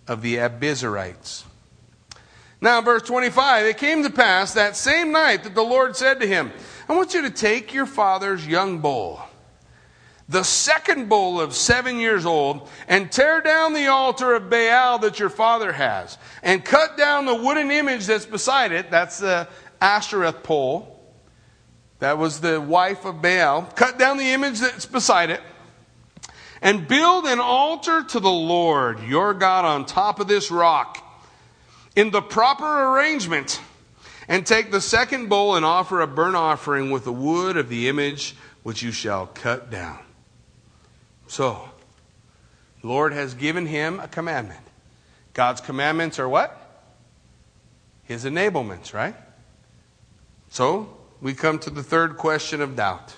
of the Abiezrites. Now, verse 25, it came to pass that same night that the Lord said to him, I want you to take your father's young bull, the second bull of seven years old, and tear down the altar of Baal that your father has, and cut down the wooden image that's beside it. That's the Ashereth pole. That was the wife of Baal. Cut down the image that's beside it. And build an altar to the Lord your God on top of this rock in the proper arrangement and take the second bowl and offer a burnt offering with the wood of the image which you shall cut down. So, Lord has given him a commandment. God's commandments are what? His enablements, right? So, we come to the third question of doubt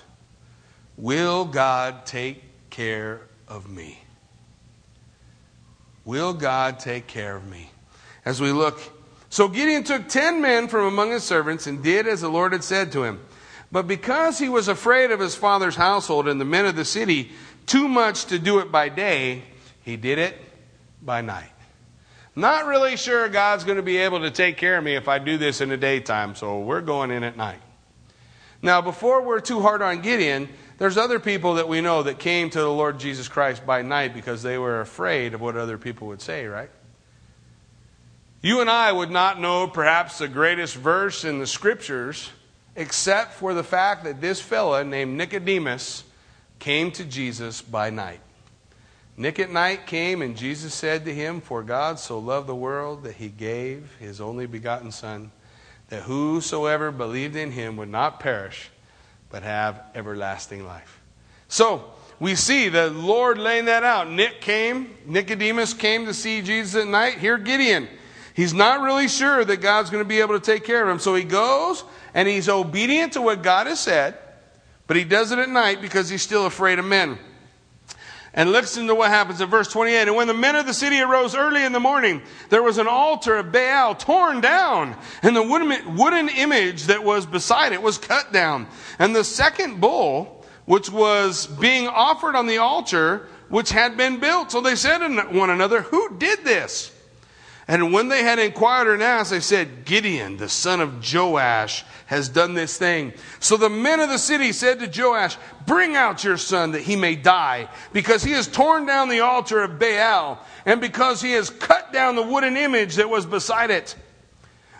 Will God take care of me? Will God take care of me? as we look. So Gideon took ten men from among his servants and did as the Lord had said to him. But because he was afraid of his father's household and the men of the city too much to do it by day, he did it by night. Not really sure God's going to be able to take care of me if I do this in the daytime, so we're going in at night. Now, before we're too hard on Gideon, there's other people that we know that came to the Lord Jesus Christ by night because they were afraid of what other people would say, right? You and I would not know perhaps the greatest verse in the scriptures except for the fact that this fella named Nicodemus came to Jesus by night. Nick at night came, and Jesus said to him, For God so loved the world that he gave his only begotten Son, that whosoever believed in him would not perish, but have everlasting life. So, we see the Lord laying that out. Nick came, Nicodemus came to see Jesus at night. Here, Gideon. He's not really sure that God's going to be able to take care of him. So he goes and he's obedient to what God has said, but he does it at night because he's still afraid of men. And listen to what happens in verse 28. And when the men of the city arose early in the morning, there was an altar of Baal torn down, and the wooden image that was beside it was cut down. And the second bull, which was being offered on the altar, which had been built. So they said to one another, Who did this? And when they had inquired and asked, they said, Gideon, the son of Joash, has done this thing. So the men of the city said to Joash, Bring out your son that he may die, because he has torn down the altar of Baal, and because he has cut down the wooden image that was beside it.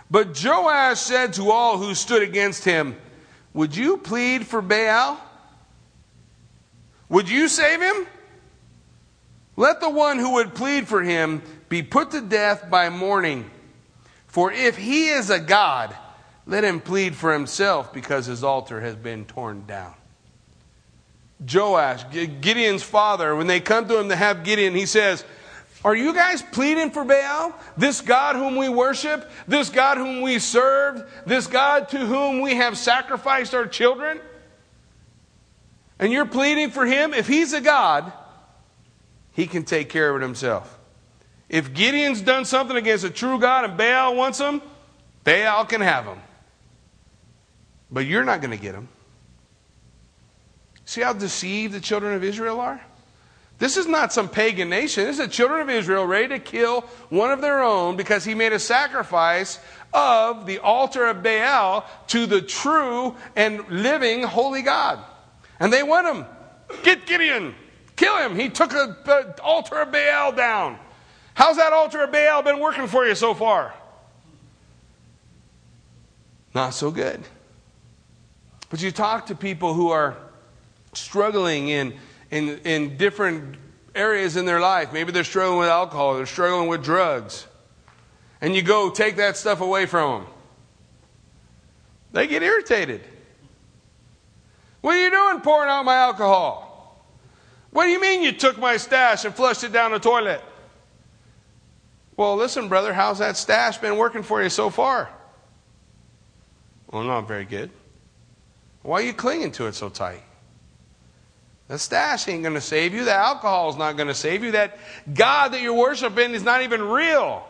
But Joash said to all who stood against him, Would you plead for Baal? Would you save him? Let the one who would plead for him be put to death by morning. For if he is a God, let him plead for himself because his altar has been torn down. Joash, Gideon's father, when they come to him to have Gideon, he says, Are you guys pleading for Baal? This God whom we worship, this God whom we serve, this God to whom we have sacrificed our children? And you're pleading for him? If he's a God, he can take care of it himself. If Gideon's done something against a true God and Baal wants him, Baal can have him. But you're not going to get him. See how deceived the children of Israel are? This is not some pagan nation. This is the children of Israel ready to kill one of their own because he made a sacrifice of the altar of Baal to the true and living holy God. And they want him. Get Gideon. Kill him. He took the altar of Baal down. How's that altar of Baal been working for you so far? Not so good. But you talk to people who are struggling in, in, in different areas in their life. Maybe they're struggling with alcohol, they're struggling with drugs. And you go take that stuff away from them. They get irritated. What are you doing pouring out my alcohol? What do you mean you took my stash and flushed it down the toilet? Well, listen, brother, how's that stash been working for you so far? Well, not very good. Why are you clinging to it so tight? The stash ain't going to save you. The alcohol is not going to save you. That God that you're worshiping is not even real.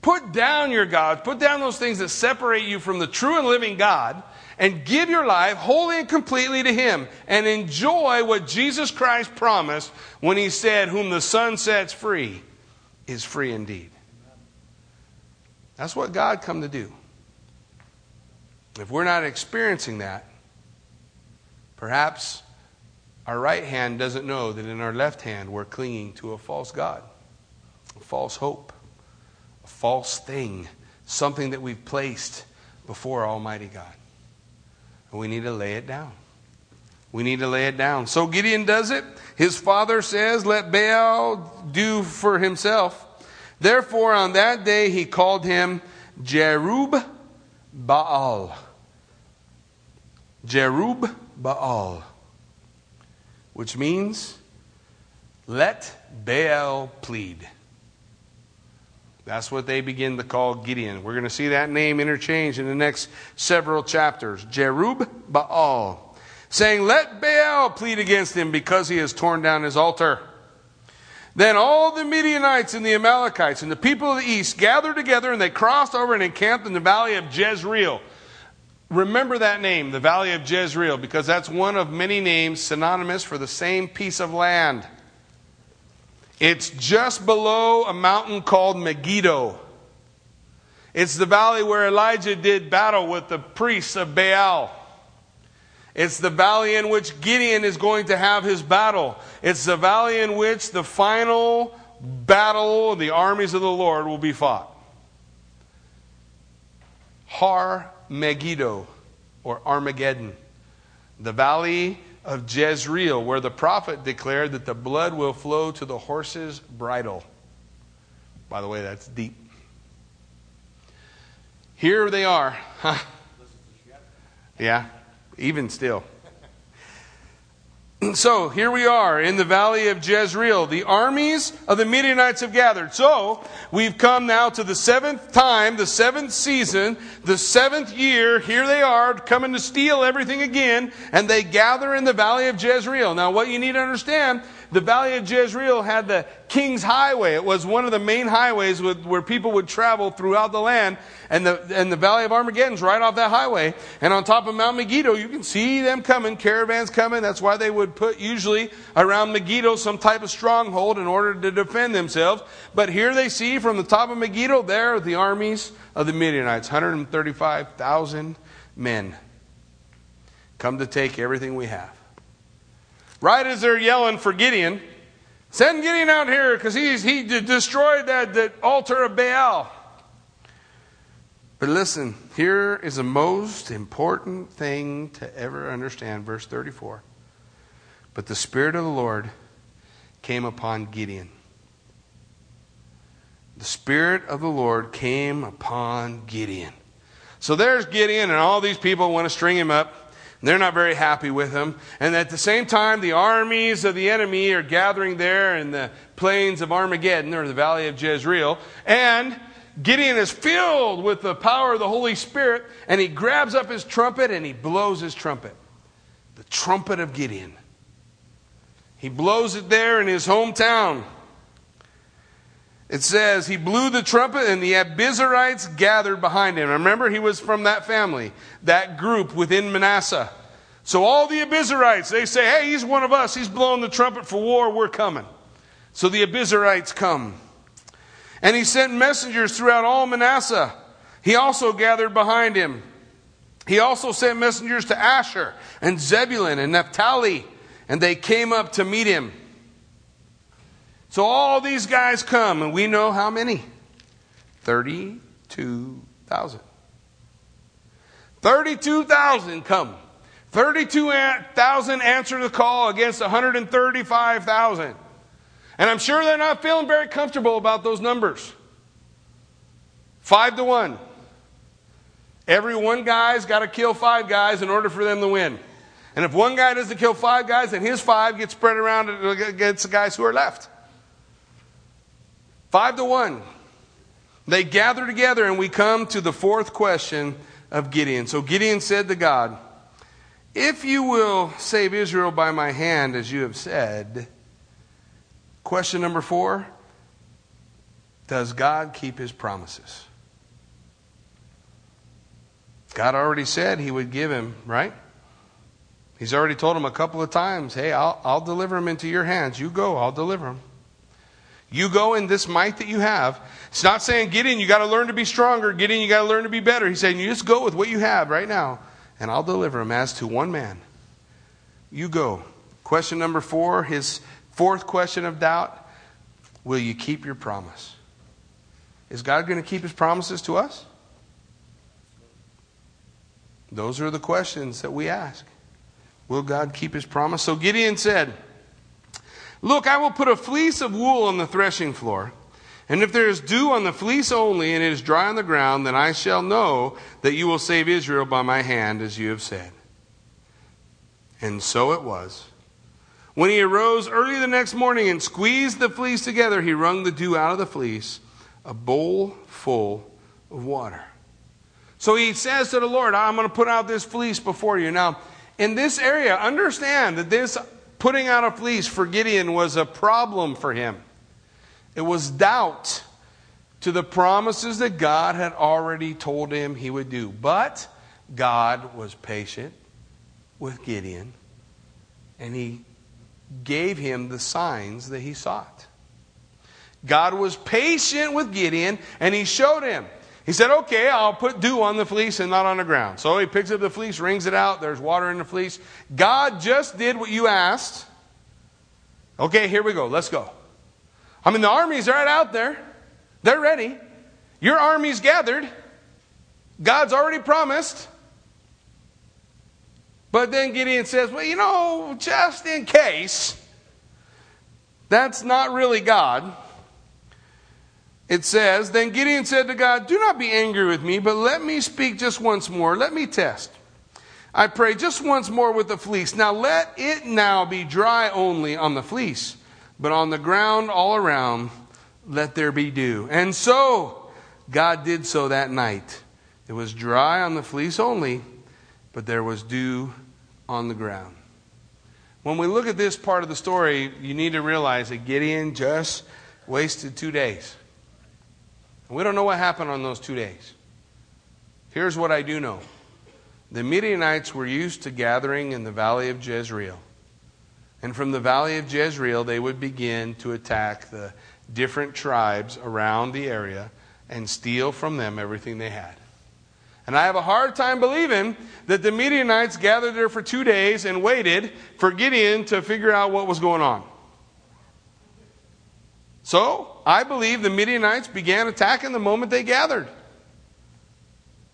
Put down your gods. Put down those things that separate you from the true and living God and give your life wholly and completely to Him and enjoy what Jesus Christ promised when He said, Whom the Son sets free is free indeed. That's what God come to do. If we're not experiencing that, perhaps our right hand doesn't know that in our left hand we're clinging to a false God, a false hope, a false thing, something that we've placed before Almighty God. And we need to lay it down. We need to lay it down. So Gideon does it. His father says, Let Baal do for himself. Therefore, on that day, he called him Jerub Baal. Jerub Baal, which means let Baal plead. That's what they begin to call Gideon. We're going to see that name interchanged in the next several chapters. Jerub Baal, saying, Let Baal plead against him because he has torn down his altar. Then all the Midianites and the Amalekites and the people of the east gathered together and they crossed over and encamped in the valley of Jezreel. Remember that name, the Valley of Jezreel, because that's one of many names synonymous for the same piece of land. It's just below a mountain called Megiddo. It's the valley where Elijah did battle with the priests of Baal. It's the valley in which Gideon is going to have his battle. It's the valley in which the final battle the armies of the Lord will be fought. Har Megiddo or Armageddon, the valley of Jezreel, where the prophet declared that the blood will flow to the horse's bridle. By the way, that's deep. Here they are. Huh? Yeah, even still. So here we are in the valley of Jezreel. The armies of the Midianites have gathered. So we've come now to the seventh time, the seventh season, the seventh year. Here they are coming to steal everything again, and they gather in the valley of Jezreel. Now, what you need to understand the Valley of Jezreel had the King's Highway. It was one of the main highways with, where people would travel throughout the land. And the, and the Valley of Armageddon's right off that highway. And on top of Mount Megiddo, you can see them coming, caravans coming. That's why they would put usually around Megiddo some type of stronghold in order to defend themselves. But here they see from the top of Megiddo, there are the armies of the Midianites 135,000 men come to take everything we have. Right as they're yelling for Gideon, send Gideon out here because he destroyed that, that altar of Baal. But listen, here is the most important thing to ever understand. Verse 34. But the Spirit of the Lord came upon Gideon. The Spirit of the Lord came upon Gideon. So there's Gideon, and all these people want to string him up. They're not very happy with him. And at the same time, the armies of the enemy are gathering there in the plains of Armageddon, or the valley of Jezreel. And Gideon is filled with the power of the Holy Spirit, and he grabs up his trumpet and he blows his trumpet. The trumpet of Gideon. He blows it there in his hometown. It says he blew the trumpet and the Abiezrites gathered behind him. Remember, he was from that family, that group within Manasseh. So all the Abiezrites, they say, hey, he's one of us. He's blowing the trumpet for war. We're coming. So the Abiezrites come. And he sent messengers throughout all Manasseh. He also gathered behind him. He also sent messengers to Asher and Zebulun and Naphtali, and they came up to meet him. So all these guys come, and we know how many 32,000. 32,000 come. 32,000 answer the call against 135,000. And I'm sure they're not feeling very comfortable about those numbers. Five to one. Every one guy's got to kill five guys in order for them to win. And if one guy doesn't kill five guys, then his five get spread around against the guys who are left. Five to one. They gather together, and we come to the fourth question of Gideon. So Gideon said to God, If you will save Israel by my hand, as you have said, question number four Does God keep his promises? God already said he would give him, right? He's already told him a couple of times, hey, I'll, I'll deliver him into your hands. You go, I'll deliver him. You go in this might that you have. It's not saying, Gideon, you got to learn to be stronger. Gideon, you got to learn to be better. He's saying, you just go with what you have right now, and I'll deliver him as to one man. You go. Question number four, his fourth question of doubt Will you keep your promise? Is God going to keep his promises to us? Those are the questions that we ask. Will God keep his promise? So Gideon said, Look, I will put a fleece of wool on the threshing floor. And if there is dew on the fleece only, and it is dry on the ground, then I shall know that you will save Israel by my hand, as you have said. And so it was. When he arose early the next morning and squeezed the fleece together, he wrung the dew out of the fleece, a bowl full of water. So he says to the Lord, I'm going to put out this fleece before you. Now, in this area, understand that this putting out a fleece for Gideon was a problem for him. It was doubt to the promises that God had already told him he would do. But God was patient with Gideon, and he gave him the signs that he sought. God was patient with Gideon, and he showed him he said, Okay, I'll put dew on the fleece and not on the ground. So he picks up the fleece, wrings it out. There's water in the fleece. God just did what you asked. Okay, here we go. Let's go. I mean, the army's right out there. They're ready. Your army's gathered. God's already promised. But then Gideon says, Well, you know, just in case, that's not really God it says, Then Gideon said to God, Do not be angry with me, but let me speak just once more. Let me test. I pray just once more with the fleece. Now let it now be dry only on the fleece, but on the ground all around let there be dew. And so God did so that night. It was dry on the fleece only, but there was dew on the ground. When we look at this part of the story, you need to realize that Gideon just wasted two days. We don't know what happened on those two days. Here's what I do know the Midianites were used to gathering in the valley of Jezreel. And from the valley of Jezreel, they would begin to attack the different tribes around the area and steal from them everything they had. And I have a hard time believing that the Midianites gathered there for two days and waited for Gideon to figure out what was going on. So, I believe the Midianites began attacking the moment they gathered.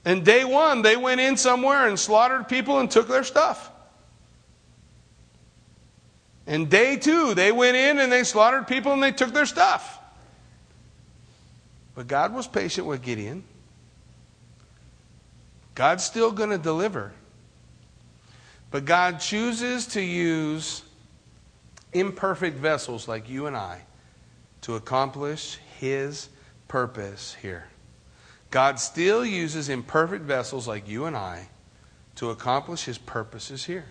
And day one, they went in somewhere and slaughtered people and took their stuff. And day two, they went in and they slaughtered people and they took their stuff. But God was patient with Gideon. God's still going to deliver. But God chooses to use imperfect vessels like you and I to accomplish his purpose here. God still uses imperfect vessels like you and I to accomplish his purposes here.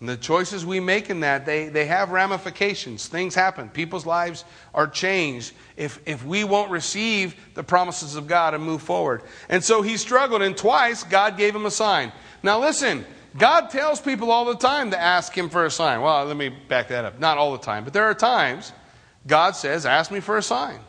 And the choices we make in that, they, they have ramifications. Things happen. People's lives are changed if, if we won't receive the promises of God and move forward. And so he struggled, and twice God gave him a sign. Now listen, God tells people all the time to ask Him for a sign. Well, let me back that up. Not all the time, but there are times God says, Ask me for a sign.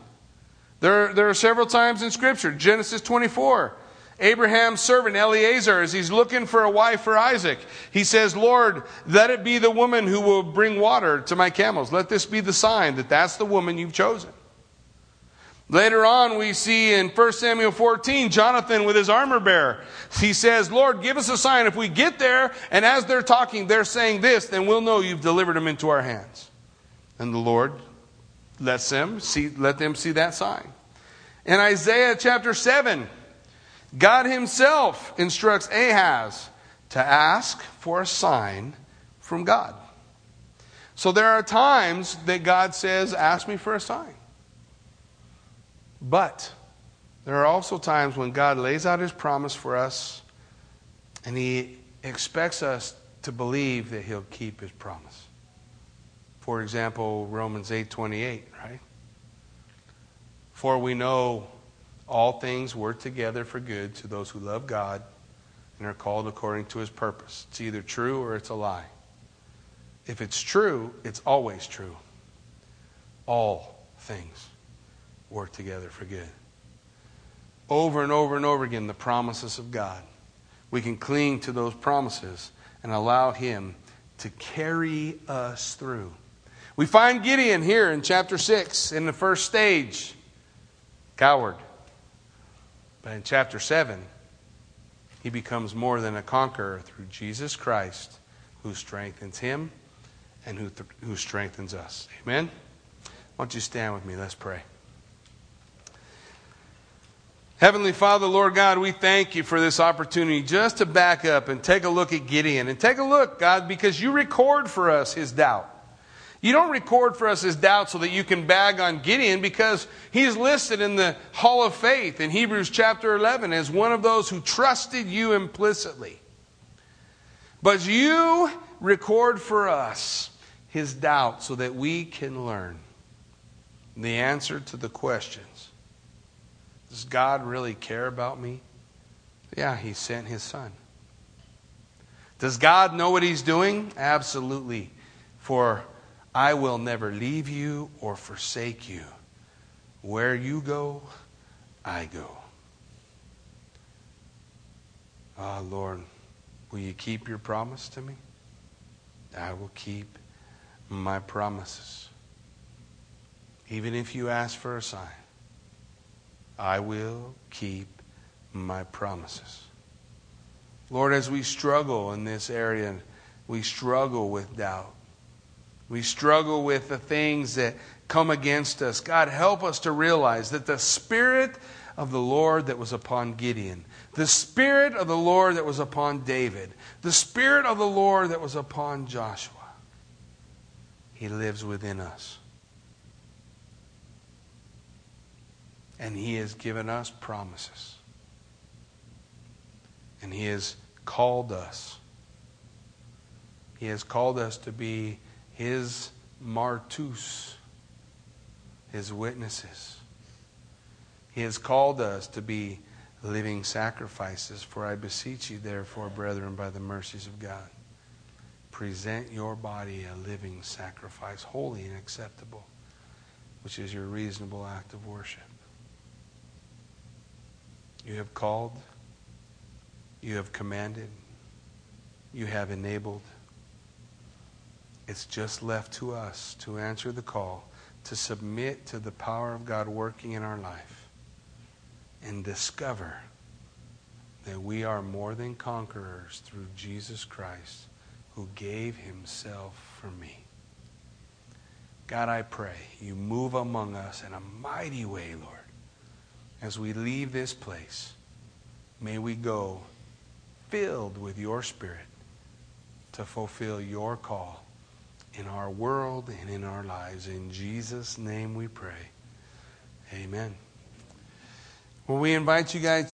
There, there are several times in Scripture. Genesis 24. Abraham's servant Eliezer, as he's looking for a wife for Isaac, he says, Lord, let it be the woman who will bring water to my camels. Let this be the sign that that's the woman you've chosen. Later on, we see in 1 Samuel 14, Jonathan with his armor bearer. He says, Lord, give us a sign. If we get there, and as they're talking, they're saying this, then we'll know you've delivered them into our hands. And the Lord lets them see, let them see that sign. In Isaiah chapter 7, God himself instructs Ahaz to ask for a sign from God. So there are times that God says, Ask me for a sign. But there are also times when God lays out his promise for us and he expects us to believe that he'll keep his promise. For example, Romans 8:28, right? For we know all things work together for good to those who love God and are called according to his purpose. It's either true or it's a lie. If it's true, it's always true. All things work together for good. Over and over and over again, the promises of God. We can cling to those promises and allow Him to carry us through. We find Gideon here in chapter 6 in the first stage coward. But in chapter 7, he becomes more than a conqueror through Jesus Christ, who strengthens him and who, th- who strengthens us. Amen? Why don't you stand with me? Let's pray. Heavenly Father, Lord God, we thank you for this opportunity just to back up and take a look at Gideon. And take a look, God, because you record for us his doubt. You don't record for us his doubt so that you can bag on Gideon because he's listed in the Hall of Faith in Hebrews chapter 11 as one of those who trusted you implicitly. But you record for us his doubt so that we can learn the answer to the questions Does God really care about me? Yeah, he sent his son. Does God know what he's doing? Absolutely. For I will never leave you or forsake you. Where you go, I go. Ah, oh, Lord, will you keep your promise to me? I will keep my promises. Even if you ask for a sign, I will keep my promises. Lord, as we struggle in this area, we struggle with doubt. We struggle with the things that come against us. God, help us to realize that the Spirit of the Lord that was upon Gideon, the Spirit of the Lord that was upon David, the Spirit of the Lord that was upon Joshua, He lives within us. And He has given us promises. And He has called us. He has called us to be his martus, his witnesses. He has called us to be living sacrifices. For I beseech you, therefore, brethren, by the mercies of God, present your body a living sacrifice, holy and acceptable, which is your reasonable act of worship. You have called, you have commanded, you have enabled. It's just left to us to answer the call, to submit to the power of God working in our life, and discover that we are more than conquerors through Jesus Christ who gave himself for me. God, I pray you move among us in a mighty way, Lord. As we leave this place, may we go filled with your Spirit to fulfill your call in our world and in our lives. In Jesus' name we pray. Amen. Well, we invite you guys.